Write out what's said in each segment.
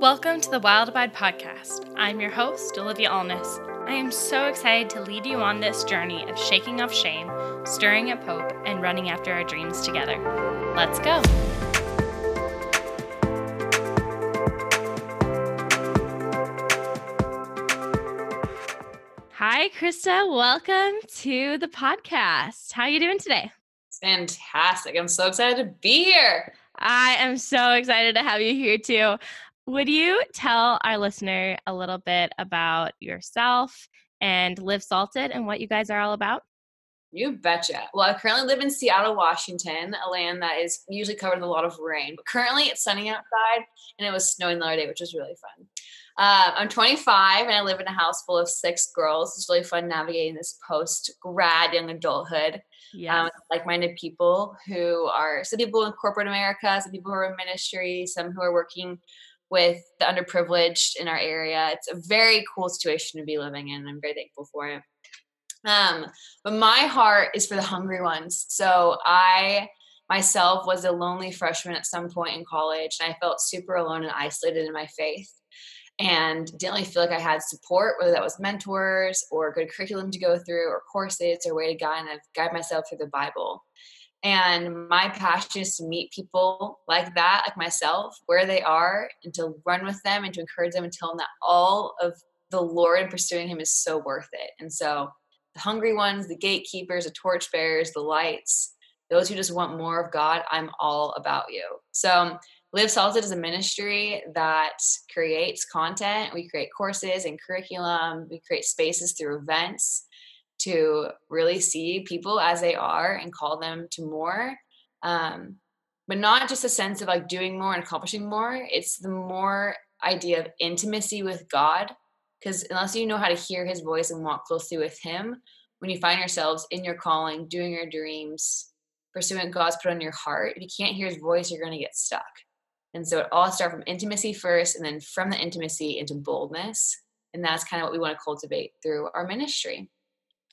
Welcome to the Wild Abide podcast. I'm your host, Olivia Allness. I am so excited to lead you on this journey of shaking off shame, stirring up hope, and running after our dreams together. Let's go. Hi, Krista. Welcome to the podcast. How are you doing today? It's fantastic. I'm so excited to be here. I am so excited to have you here too. Would you tell our listener a little bit about yourself and Live Salted and what you guys are all about? You betcha. Well, I currently live in Seattle, Washington, a land that is usually covered with a lot of rain. But currently it's sunny outside and it was snowing the other day, which was really fun. Uh, I'm 25 and I live in a house full of six girls. It's really fun navigating this post grad young adulthood. Yeah. Um, like minded people who are some people in corporate America, some people who are in ministry, some who are working with the underprivileged in our area. It's a very cool situation to be living in. I'm very thankful for it. Um, but my heart is for the hungry ones. So I myself was a lonely freshman at some point in college, and I felt super alone and isolated in my faith. And didn't really feel like I had support, whether that was mentors or good curriculum to go through, or courses, or way to guide and guide myself through the Bible. And my passion is to meet people like that, like myself, where they are, and to run with them and to encourage them and tell them that all of the Lord and pursuing Him is so worth it. And so, the hungry ones, the gatekeepers, the torchbearers, the lights, those who just want more of God, I'm all about you. So, Live Salted is a ministry that creates content. We create courses and curriculum. We create spaces through events to really see people as they are and call them to more. Um, but not just a sense of like doing more and accomplishing more. It's the more idea of intimacy with God. Because unless you know how to hear his voice and walk closely with him, when you find yourselves in your calling, doing your dreams, pursuing God's put on your heart, if you can't hear his voice, you're going to get stuck. And so it all starts from intimacy first, and then from the intimacy into boldness. And that's kind of what we want to cultivate through our ministry.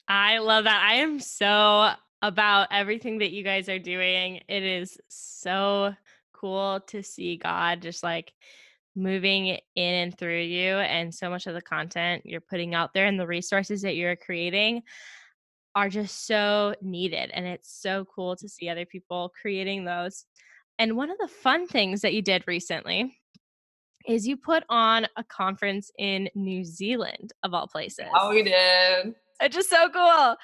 I love that. I am so about everything that you guys are doing. It is so cool to see God just like moving in and through you and so much of the content you're putting out there and the resources that you're creating are just so needed and it's so cool to see other people creating those. And one of the fun things that you did recently is you put on a conference in New Zealand of all places. Oh, we did. It's just so cool.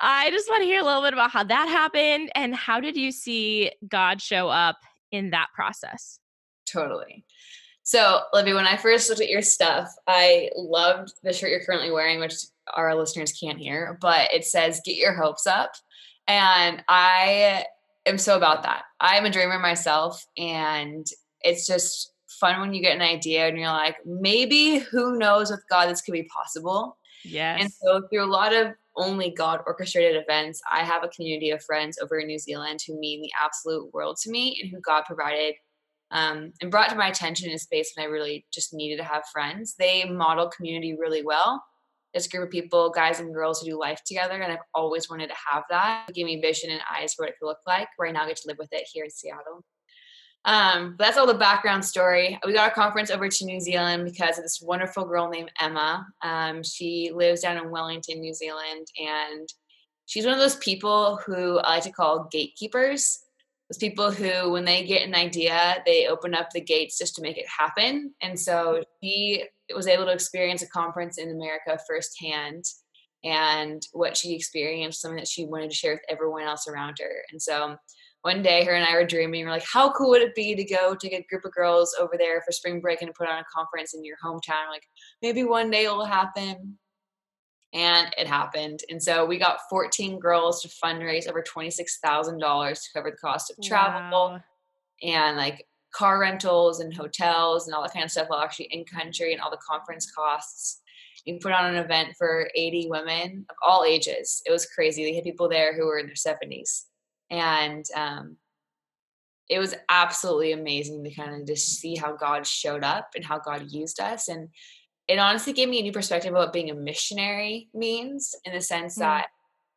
I just want to hear a little bit about how that happened and how did you see God show up in that process? Totally. So, Libby, when I first looked at your stuff, I loved the shirt you're currently wearing, which our listeners can't hear, but it says, Get your hopes up. And I am so about that. I'm a dreamer myself, and it's just fun when you get an idea and you're like, maybe who knows with God this could be possible. Yes. And so through a lot of only God orchestrated events, I have a community of friends over in New Zealand who mean the absolute world to me and who God provided um, and brought to my attention in a space when I really just needed to have friends. They model community really well. This group of people, guys and girls who do life together, and I've always wanted to have that. It gave me vision and eyes for what it could look like. where I now, get to live with it here in Seattle. Um, but that's all the background story. We got our conference over to New Zealand because of this wonderful girl named Emma. Um, she lives down in Wellington, New Zealand, and she's one of those people who I like to call gatekeepers. Those people who, when they get an idea, they open up the gates just to make it happen. And so she was able to experience a conference in America firsthand and what she experienced, something that she wanted to share with everyone else around her. And so one day her and I were dreaming. We're like, how cool would it be to go take a group of girls over there for spring break and put on a conference in your hometown? Like, maybe one day it'll happen. And it happened. And so we got 14 girls to fundraise over $26,000 to cover the cost of travel wow. and like car rentals and hotels and all that kind of stuff while actually in country and all the conference costs. We put on an event for 80 women of all ages. It was crazy. They had people there who were in their 70s and um, it was absolutely amazing to kind of just see how God showed up and how God used us. And it honestly gave me a new perspective of what being a missionary means in the sense mm-hmm. that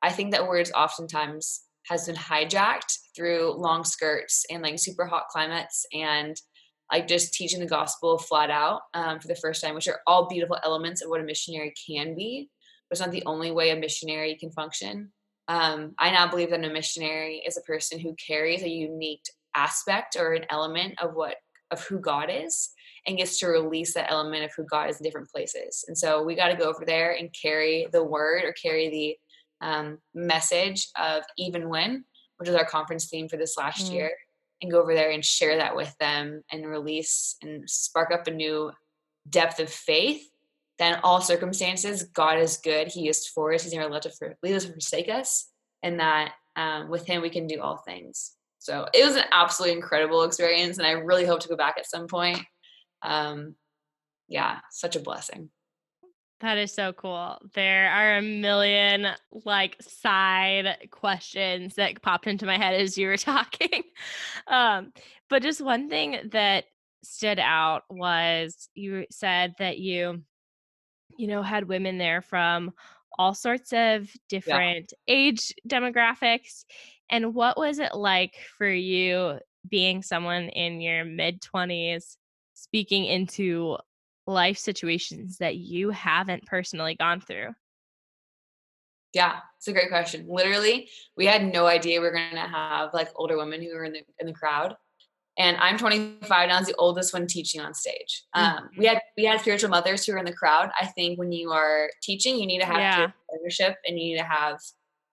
I think that words oftentimes has been hijacked through long skirts and like super hot climates and like just teaching the gospel flat out um, for the first time, which are all beautiful elements of what a missionary can be, but it's not the only way a missionary can function. Um, I now believe that a missionary is a person who carries a unique aspect or an element of what of who God is and gets to release that element of who God is in different places. And so we got to go over there and carry the word or carry the um, message of even when, which is our conference theme for this last mm. year, and go over there and share that with them and release and spark up a new depth of faith. Then all circumstances, God is good. He is for us. He's never left for leave us or forsake us. And that um, with Him we can do all things. So it was an absolutely incredible experience, and I really hope to go back at some point. Um, yeah, such a blessing. That is so cool. There are a million like side questions that popped into my head as you were talking. Um, but just one thing that stood out was you said that you, you know, had women there from all sorts of different yeah. age demographics. And what was it like for you being someone in your mid 20s speaking into life situations that you haven't personally gone through? Yeah, it's a great question. Literally, we had no idea we are going to have like older women who were in the in the crowd. And I'm 25 and I was the oldest one teaching on stage. Um, we had we had spiritual mothers who were in the crowd. I think when you are teaching, you need to have yeah. ownership and you need to have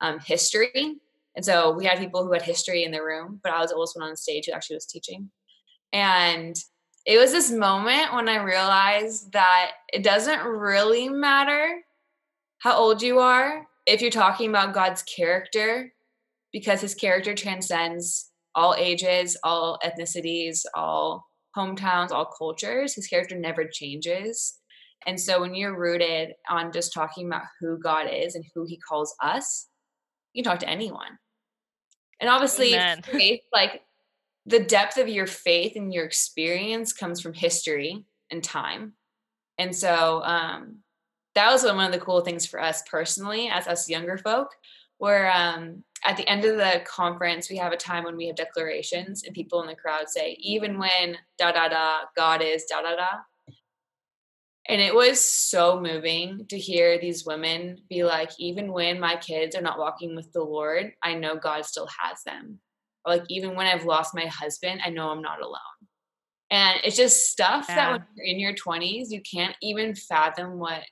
um, history. And so we had people who had history in the room, but I was the oldest one on stage who actually was teaching. And it was this moment when I realized that it doesn't really matter how old you are if you're talking about God's character, because his character transcends all ages, all ethnicities, all hometowns, all cultures. His character never changes. And so when you're rooted on just talking about who God is and who he calls us, you can talk to anyone. And obviously, faith, like the depth of your faith and your experience comes from history and time. And so um, that was one of the cool things for us personally, as us younger folk, where um, at the end of the conference, we have a time when we have declarations, and people in the crowd say, even when da da da, God is da da da. And it was so moving to hear these women be like, even when my kids are not walking with the Lord, I know God still has them Or like even when I've lost my husband, I know I'm not alone. And it's just stuff yeah. that when you're in your 20s, you can't even fathom what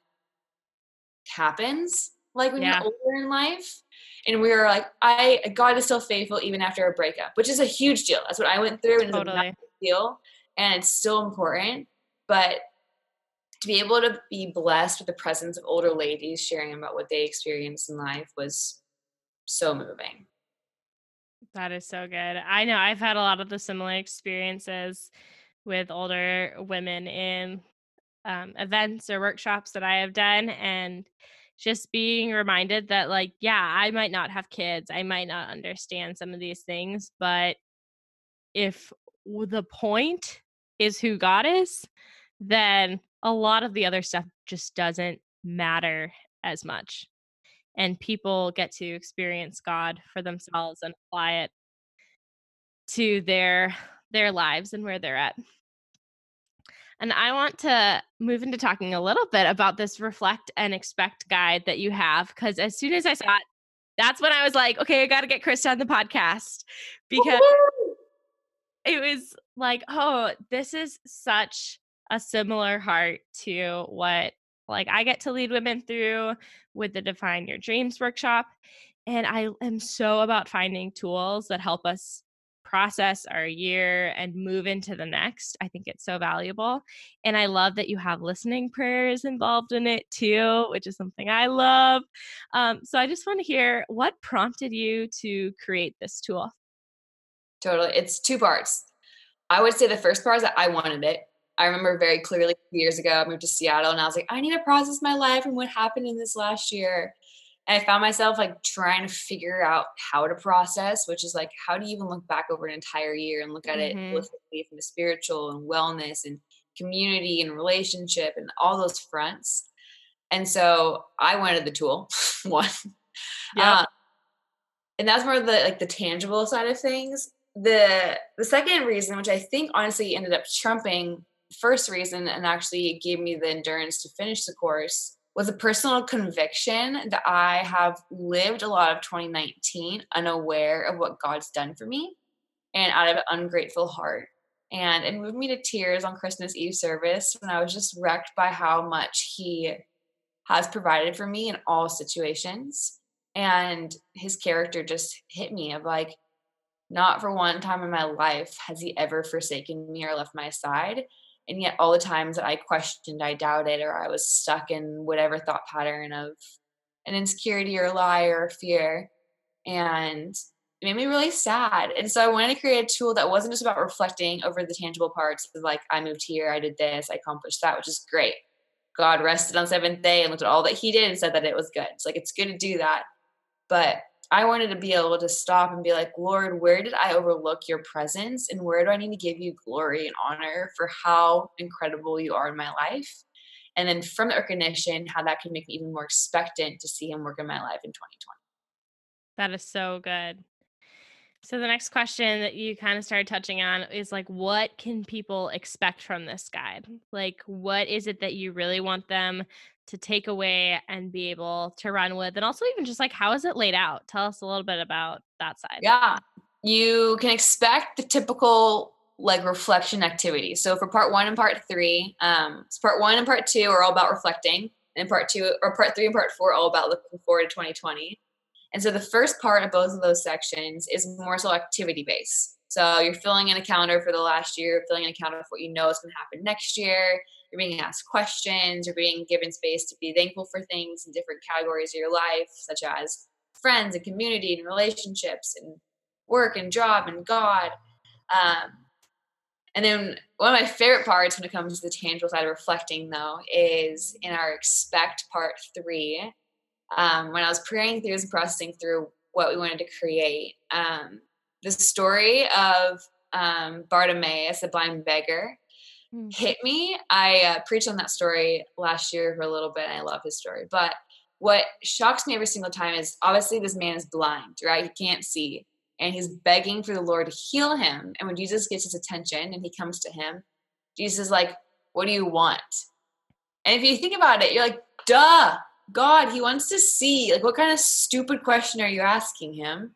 happens like when yeah. you're older in life. And we were like, I God is still faithful even after a breakup, which is a huge deal. That's what I went through and totally. it's a big deal. And it's still important. But to be able to be blessed with the presence of older ladies sharing about what they experienced in life was so moving. That is so good. I know I've had a lot of the similar experiences with older women in um, events or workshops that I have done. And just being reminded that, like, yeah, I might not have kids, I might not understand some of these things, but if the point is who God is, then a lot of the other stuff just doesn't matter as much and people get to experience God for themselves and apply it to their their lives and where they're at. And I want to move into talking a little bit about this reflect and expect guide that you have because as soon as I saw it, that's when I was like, okay, I got to get Krista on the podcast because Woo-hoo! it was like, oh, this is such a similar heart to what like I get to lead women through with the Define Your Dreams workshop. And I am so about finding tools that help us process our year and move into the next. I think it's so valuable. And I love that you have listening prayers involved in it too, which is something I love. Um, so I just want to hear what prompted you to create this tool? Totally. It's two parts. I would say the first part is that I wanted it. I remember very clearly years ago, I moved to Seattle and I was like, I need to process my life and what happened in this last year. And I found myself like trying to figure out how to process, which is like, how do you even look back over an entire year and look at mm-hmm. it holistically from the spiritual and wellness and community and relationship and all those fronts. And so I wanted the tool, one. Yeah. Uh, and that's more of the like the tangible side of things the the second reason, which I think honestly ended up trumping first reason and actually gave me the endurance to finish the course was a personal conviction that I have lived a lot of 2019 unaware of what God's done for me and out of an ungrateful heart. And it moved me to tears on Christmas Eve service when I was just wrecked by how much He has provided for me in all situations. And His character just hit me of like, not for one time in my life has He ever forsaken me or left my side and yet all the times that i questioned i doubted or i was stuck in whatever thought pattern of an insecurity or lie or fear and it made me really sad. And so i wanted to create a tool that wasn't just about reflecting over the tangible parts of like i moved here i did this i accomplished that which is great. God rested on seventh day and looked at all that he did and said that it was good. It's like it's good to do that. But I wanted to be able to stop and be like, Lord, where did I overlook your presence? And where do I need to give you glory and honor for how incredible you are in my life? And then from the recognition, how that can make me even more expectant to see him work in my life in 2020. That is so good. So the next question that you kind of started touching on is like what can people expect from this guide? Like what is it that you really want them to take away and be able to run with and also even just like how is it laid out? Tell us a little bit about that side. Yeah you can expect the typical like reflection activity. So for part one and part three um so part one and part two are all about reflecting and part two or part three and part four are all about looking forward to 2020 and so the first part of both of those sections is more so activity based so you're filling in a calendar for the last year filling in a calendar for what you know is going to happen next year you're being asked questions, you're being given space to be thankful for things in different categories of your life, such as friends and community and relationships and work and job and God. Um, and then one of my favorite parts when it comes to the tangible side of reflecting, though, is in our expect part three. Um, when I was praying through and processing through what we wanted to create, um, the story of um, Bartimaeus, the blind beggar, mm. hit me. I uh, preached on that story last year for a little bit, I love his story. But what shocks me every single time is obviously this man is blind, right? He can't see, and he's begging for the Lord to heal him. And when Jesus gets his attention and he comes to him, Jesus is like, What do you want? And if you think about it, you're like, Duh, God, he wants to see. Like, what kind of stupid question are you asking him?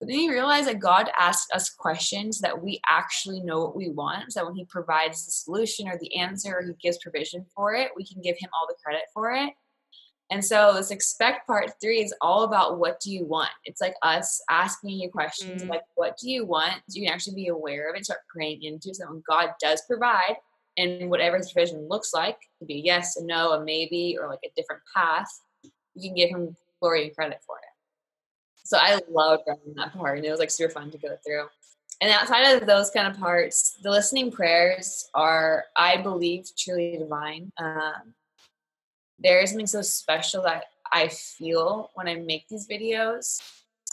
But then you realize that God asks us questions that we actually know what we want. So that when He provides the solution or the answer or He gives provision for it, we can give Him all the credit for it. And so this expect part three is all about what do you want? It's like us asking you questions mm like, what do you want? So you can actually be aware of it, start praying into so when God does provide and whatever his provision looks like, it could be a yes, a no, a maybe, or like a different path, you can give him glory and credit for it. So I loved that part, and it was like super fun to go through. And outside of those kind of parts, the listening prayers are, I believe, truly divine. Um, there is something so special that I feel when I make these videos.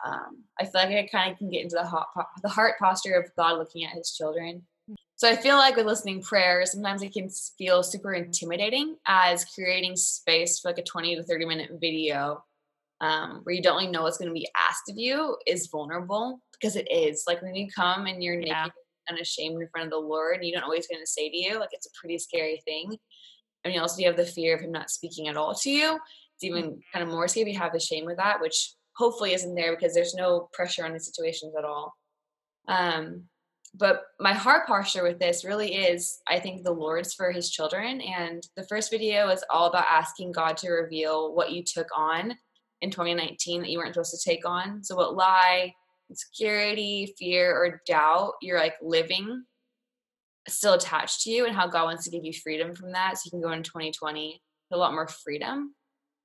Um, I feel like I kind of can get into the, hot, the heart posture of God looking at His children. So I feel like with listening prayers, sometimes it can feel super intimidating as creating space for like a 20 to 30 minute video um, where you don't really know what's going to be asked of you is vulnerable because it is. Like when you come and you're naked and ashamed in front of the Lord, and you don't know what He's going to say to you. Like it's a pretty scary thing. And you also you have the fear of Him not speaking at all to you. It's even mm-hmm. kind of more scary if you have the shame with that, which hopefully isn't there because there's no pressure on the situations at all. Um, but my heart posture with this really is i think the lord's for his children and the first video is all about asking god to reveal what you took on in 2019 that you weren't supposed to take on. So what lie, insecurity, fear, or doubt you're like living still attached to you and how God wants to give you freedom from that. So you can go in 2020 with a lot more freedom.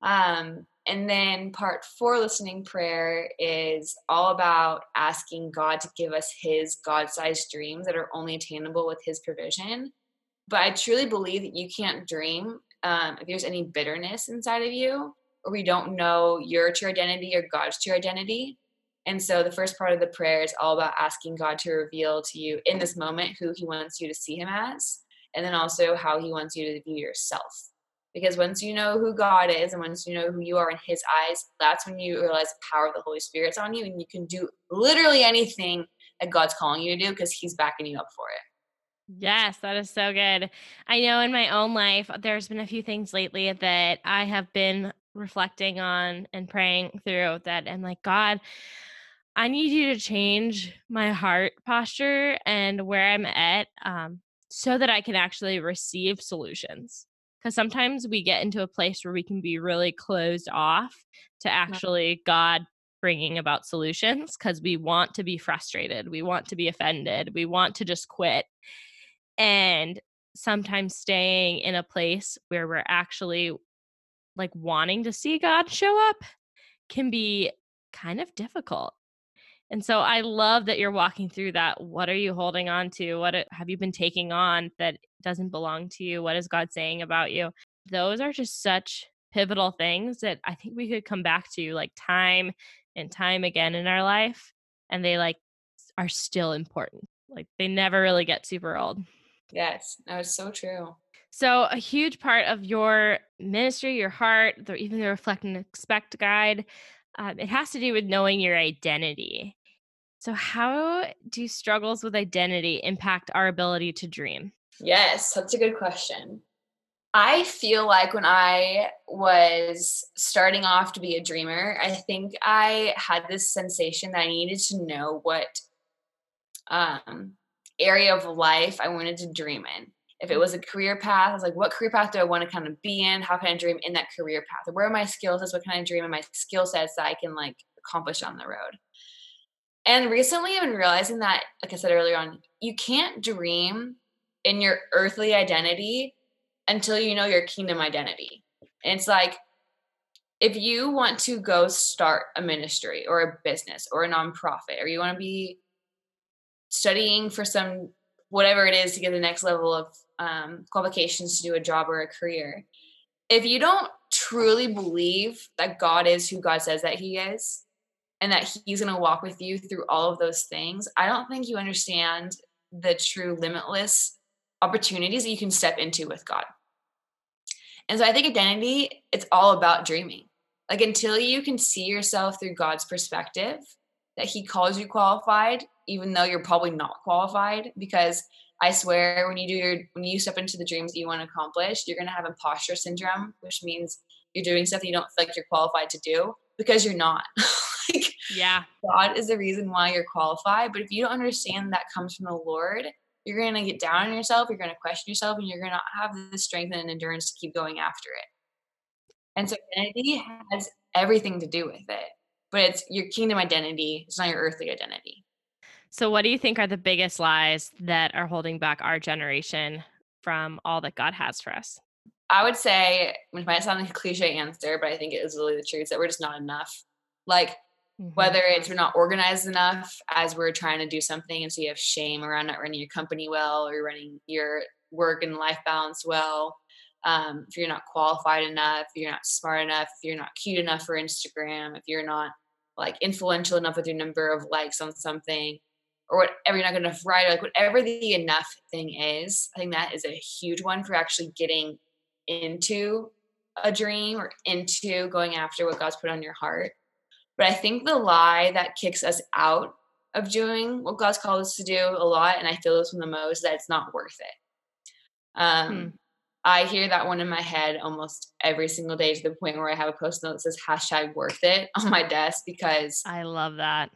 Um, and then part four, listening prayer, is all about asking God to give us his God sized dreams that are only attainable with his provision. But I truly believe that you can't dream um, if there's any bitterness inside of you we don't know your true identity or God's true identity. And so the first part of the prayer is all about asking God to reveal to you in this moment who He wants you to see Him as, and then also how He wants you to view yourself. Because once you know who God is and once you know who you are in His eyes, that's when you realize the power of the Holy Spirit's on you and you can do literally anything that God's calling you to do because He's backing you up for it. Yes, that is so good. I know in my own life, there's been a few things lately that I have been reflecting on and praying through that I'm like, God, I need you to change my heart posture and where I'm at um, so that I can actually receive solutions. Because sometimes we get into a place where we can be really closed off to actually God bringing about solutions because we want to be frustrated. We want to be offended. We want to just quit. And sometimes staying in a place where we're actually like wanting to see God show up can be kind of difficult. And so I love that you're walking through that. What are you holding on to? What have you been taking on that doesn't belong to you? What is God saying about you? Those are just such pivotal things that I think we could come back to like time and time again in our life and they like are still important. Like they never really get super old. Yes, that was so true. So, a huge part of your ministry, your heart, the, even the Reflect and Expect guide, um, it has to do with knowing your identity. So, how do struggles with identity impact our ability to dream? Yes, that's a good question. I feel like when I was starting off to be a dreamer, I think I had this sensation that I needed to know what um, area of life I wanted to dream in. If it was a career path, I was like, what career path do I want to kind of be in? How can I dream in that career path? Where are my skills? What can I dream in my skill sets that I can like accomplish on the road? And recently I've been realizing that, like I said earlier on, you can't dream in your earthly identity until you know your kingdom identity. And it's like, if you want to go start a ministry or a business or a nonprofit, or you want to be studying for some whatever it is to get the next level of um, qualifications to do a job or a career. If you don't truly believe that God is who God says that He is, and that He's going to walk with you through all of those things, I don't think you understand the true limitless opportunities that you can step into with God. And so I think identity, it's all about dreaming. Like until you can see yourself through God's perspective, that He calls you qualified, even though you're probably not qualified, because I swear when you do your when you step into the dreams that you want to accomplish, you're gonna have imposter syndrome, which means you're doing stuff that you don't feel like you're qualified to do because you're not. like yeah. God is the reason why you're qualified. But if you don't understand that comes from the Lord, you're gonna get down on yourself, you're gonna question yourself, and you're gonna not have the strength and endurance to keep going after it. And so identity has everything to do with it. But it's your kingdom identity, it's not your earthly identity. So, what do you think are the biggest lies that are holding back our generation from all that God has for us? I would say, which might sound like a cliche answer, but I think it is really the truth that we're just not enough. Like, mm-hmm. whether it's we're not organized enough as we're trying to do something, and so you have shame around not running your company well or running your work and life balance well. Um, if you're not qualified enough, if you're not smart enough, if you're not cute enough for Instagram, if you're not like influential enough with your number of likes on something, or whatever you're not good enough writer, like whatever the enough thing is, I think that is a huge one for actually getting into a dream or into going after what God's put on your heart. But I think the lie that kicks us out of doing what God's called us to do a lot, and I feel this one the most, that it's not worth it. Um, hmm. I hear that one in my head almost every single day to the point where I have a post note that says hashtag worth it on my desk because I love that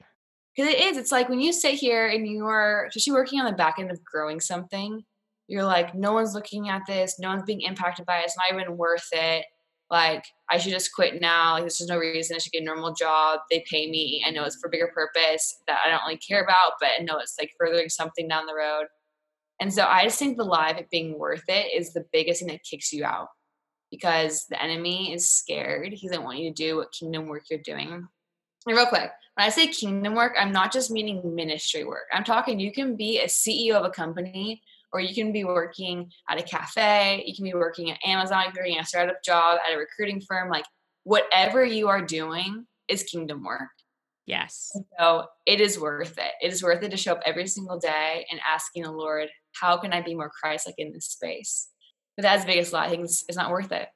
because it is it's like when you sit here and you're especially working on the back end of growing something you're like no one's looking at this no one's being impacted by it it's not even worth it like i should just quit now like there's no reason i should get a normal job they pay me i know it's for bigger purpose that i don't really care about but i know it's like furthering something down the road. And so i just think the lie of it being worth it is the biggest thing that kicks you out because the enemy is scared he doesn't want you to do what kingdom work you're doing and real quick, when I say kingdom work, I'm not just meaning ministry work. I'm talking you can be a CEO of a company, or you can be working at a cafe, you can be working at Amazon, you can be working a startup job at a recruiting firm. Like whatever you are doing is kingdom work. Yes. So it is worth it. It is worth it to show up every single day and asking the Lord, how can I be more Christ like in this space? But that's the biggest lie. I think it's, it's not worth it.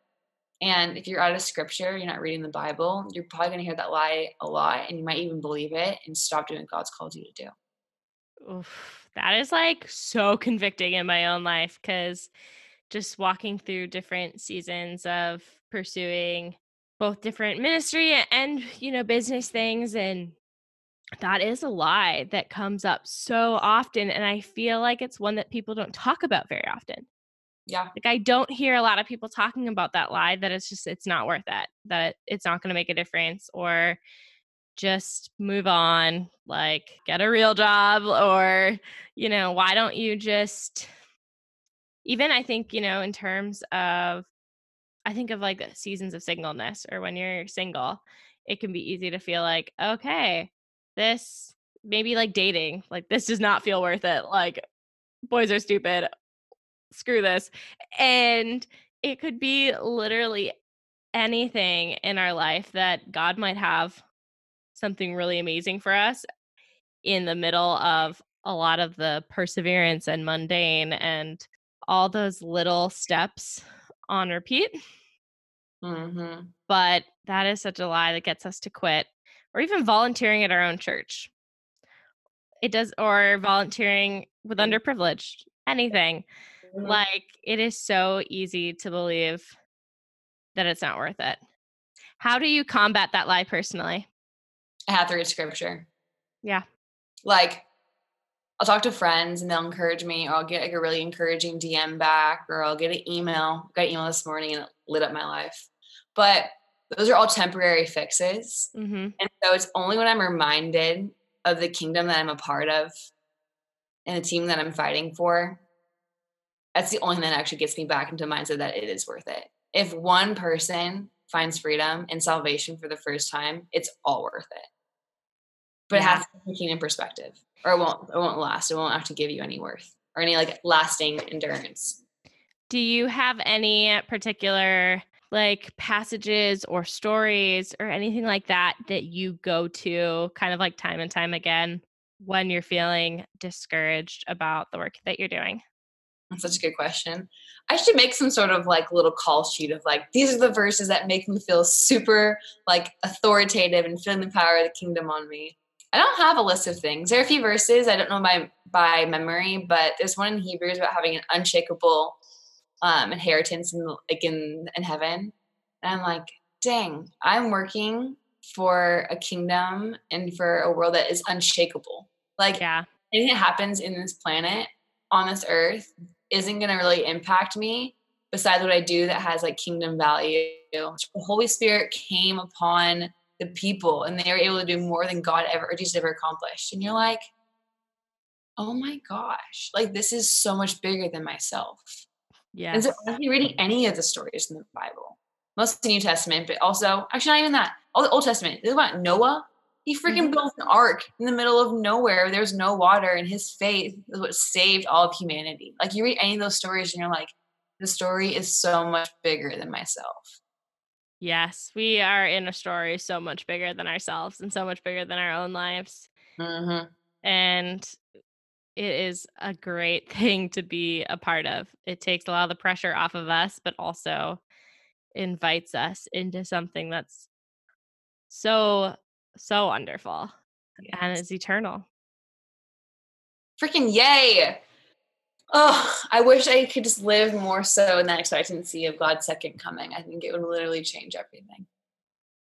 And if you're out of scripture, you're not reading the Bible, you're probably going to hear that lie a lot and you might even believe it and stop doing what God's called you to do. oof, that is like so convicting in my own life because just walking through different seasons of pursuing both different ministry and you know business things and that is a lie that comes up so often and i feel like it's one that people don't talk about very often yeah. Like i don't hear a lot of people talking about that lie that it's just it's not worth it that it's not going to make a difference or just move on like get a real job or you know why don't you just even i think you know in terms of i think of like seasons of singleness or when you're single it can be easy to feel like okay this maybe like dating like this does not feel worth it like boys are stupid screw this and it could be literally anything in our life that god might have something really amazing for us in the middle of a lot of the perseverance and mundane and all those little steps on repeat. Mm-hmm. But that is such a lie that gets us to quit or even volunteering at our own church. It does, or volunteering with Mm. underprivileged, anything. Mhm. Like it is so easy to believe that it's not worth it. How do you combat that lie personally? I have to read scripture. Yeah. Like, I'll talk to friends and they'll encourage me, or I'll get like a really encouraging DM back, or I'll get an email. Got an email this morning and it lit up my life. But those are all temporary fixes. Mm-hmm. And so it's only when I'm reminded of the kingdom that I'm a part of and the team that I'm fighting for. That's the only thing that actually gets me back into mindset that it is worth it. If one person finds freedom and salvation for the first time, it's all worth it. But it has to be taken in perspective, or it won't. It won't last. It won't actually give you any worth or any like lasting endurance. Do you have any particular like passages or stories or anything like that that you go to kind of like time and time again when you're feeling discouraged about the work that you're doing? That's such a good question. I should make some sort of like little call sheet of like these are the verses that make me feel super like authoritative and feeling the power of the kingdom on me. I don't have a list of things. There are a few verses I don't know by by memory, but there's one in Hebrews about having an unshakable um, inheritance in like in in heaven, and I'm like, dang, I'm working for a kingdom and for a world that is unshakable. Like Yeah. anything that happens in this planet on this earth isn't going to really impact me besides what I do that has like kingdom value. The Holy Spirit came upon the people and they were able to do more than God ever or Jesus ever accomplished. And you're like, oh my gosh, like this is so much bigger than myself. Yeah. And so honestly, reading any of the stories in the Bible, most of the New Testament, but also actually not even that. All the Old Testament. Think about Noah. He freaking Mhm. built an ark in the middle of nowhere. There's no water, and his faith is what saved all of humanity. Like you read any of those stories, and you're like, the story is so much bigger than myself. Yes. We are in a story so much bigger than ourselves and so much bigger than our own lives. Mm-hmm. And it is a great thing to be a part of. It takes a lot of the pressure off of us, but also invites us into something that's so, so wonderful and it's eternal. Freaking yay! Oh, I wish I could just live more so in that expectancy of God's second coming. I think it would literally change everything.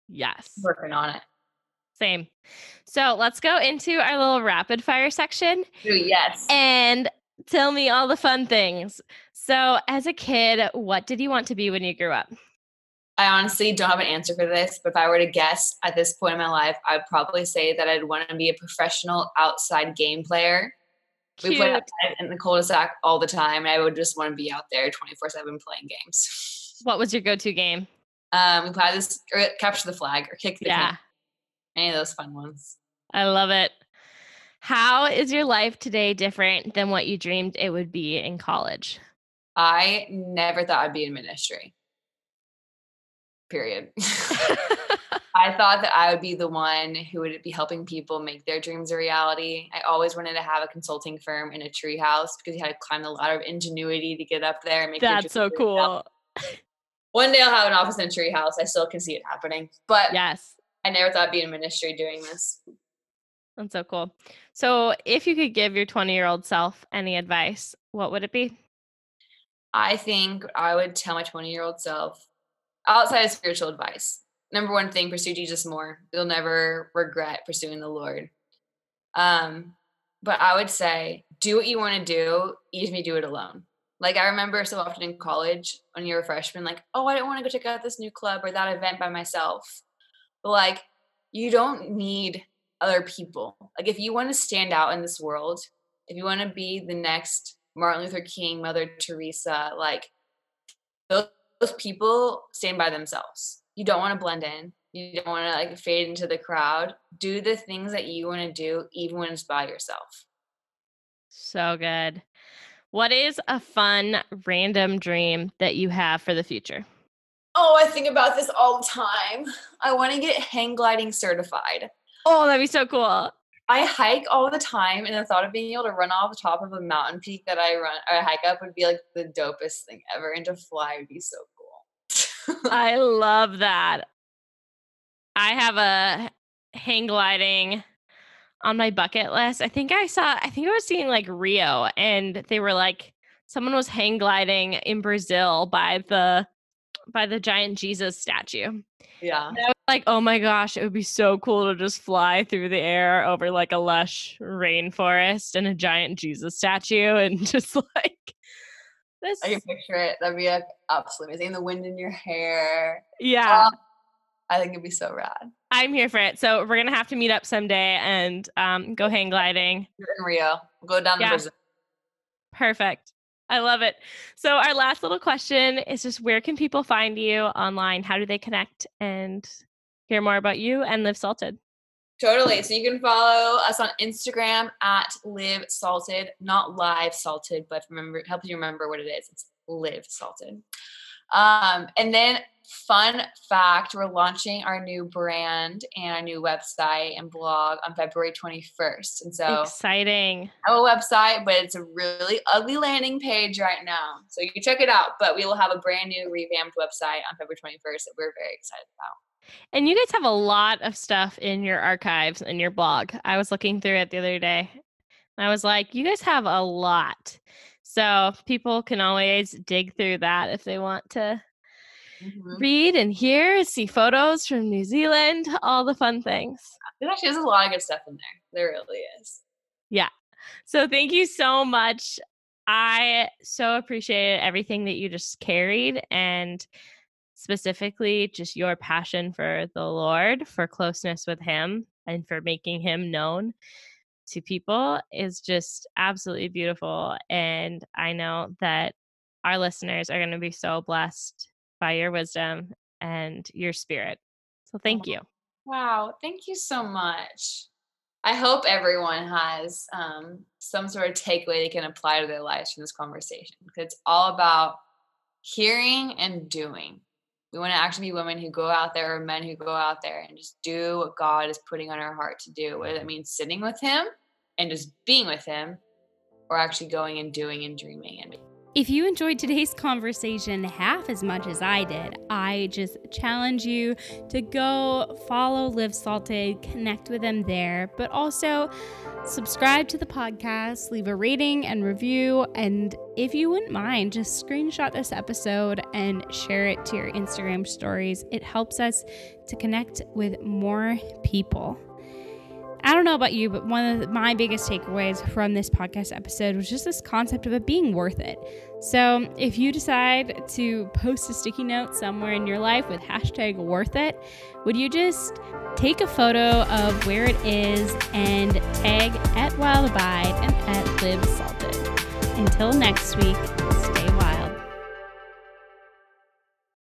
Yes. Working on it. Same. So let's go into our little rapid fire section Ooh, yes. and tell me all the fun things. So, as a kid, what did you want to be when you grew up? I honestly don't have an answer for this, but if I were to guess at this point in my life, I'd probably say that I'd want to be a professional outside game player. We play Cute. outside in the cul-de-sac all the time, and I would just want to be out there 24-7 playing games. What was your go to game? Um, we play this or capture the flag or kick the Yeah, can. Any of those fun ones. I love it. How is your life today different than what you dreamed it would be in college? I never thought I'd be in ministry. Period. I thought that I would be the one who would be helping people make their dreams a reality. I always wanted to have a consulting firm in a tree house because you had to climb the ladder of ingenuity to get up there and make That's so a cool. One day I'll have an office in a tree house. I still can see it happening. But Yes, I never thought I'd be in ministry doing this. that's so cool. So, if you could give your 20 year old self any advice, what would it be? I think I would tell my 20 year old self, outside of spiritual advice, number one thing, pursue Jesus more. You'll never regret pursuing the Lord. Um, but I would say, do what you want to do, even if you do it alone. Like I remember so often in college when you were a freshman, like, oh, I don't want to go check out this new club or that event by myself. But like, you don't need other people. Like if you want to stand out in this world, if you want to be the next Martin Luther King, Mother Teresa, like those, those people stand by themselves. You don't want to blend in. You don't want to like fade into the crowd. Do the things that you want to do, even when it's by yourself. So good. What is a fun random dream that you have for the future? Oh, I think about this all the time. I want to get hang gliding certified. Oh, that'd be so cool. I hike all the time, and the thought of being able to run off the top of a mountain peak that I run or hike up would be like the dopest thing ever. And to fly would be so cool. I love that. I have a hang gliding on my bucket list. I think I saw, I think I was seeing like Rio, and they were like, someone was hang gliding in Brazil by the by the giant Jesus statue. Yeah. And I like, oh my gosh, it would be so cool to just fly through the air over like a lush rainforest and a giant Jesus statue and just like this. I can picture it. That'd be like absolutely amazing. The wind in your hair. Yeah. Uh, I think it'd be so rad. I'm here for it. So we're gonna have to meet up someday and um, go hang gliding. You're in Rio. We'll go down yeah. Brazil. Perfect. I love it. So our last little question is just where can people find you online? How do they connect and hear more about you and Live Salted? Totally. So you can follow us on Instagram at Live Salted, not Live Salted, but remember, help you remember what it is. It's Live Salted. Um, and then fun fact we're launching our new brand and our new website and blog on february 21st and so exciting I have a website but it's a really ugly landing page right now so you can check it out but we will have a brand new revamped website on february 21st that we're very excited about and you guys have a lot of stuff in your archives and your blog i was looking through it the other day and i was like you guys have a lot so people can always dig through that if they want to mm-hmm. read and hear, see photos from New Zealand, all the fun things. There actually is a lot of good stuff in there. There really is. Yeah. So thank you so much. I so appreciate everything that you just carried and specifically just your passion for the Lord, for closeness with Him, and for making Him known to people is just absolutely beautiful. And I know that our listeners are going to be so blessed by your wisdom and your spirit. So thank you. Wow. Thank you so much. I hope everyone has um, some sort of takeaway they can apply to their lives from this conversation because it's all about hearing and doing. We want to actually be women who go out there or men who go out there and just do what God is putting on our heart to do, whether that mm-hmm. means sitting with Him and just being with Him or actually going and doing and dreaming and if you enjoyed today's conversation half as much as I did, I just challenge you to go follow Live Salted, connect with them there, but also subscribe to the podcast, leave a rating and review. And if you wouldn't mind, just screenshot this episode and share it to your Instagram stories. It helps us to connect with more people. I don't know about you, but one of my biggest takeaways from this podcast episode was just this concept of it being worth it. So if you decide to post a sticky note somewhere in your life with hashtag worth it, would you just take a photo of where it is and tag at Wild Abide and at Live Salted? Until next week,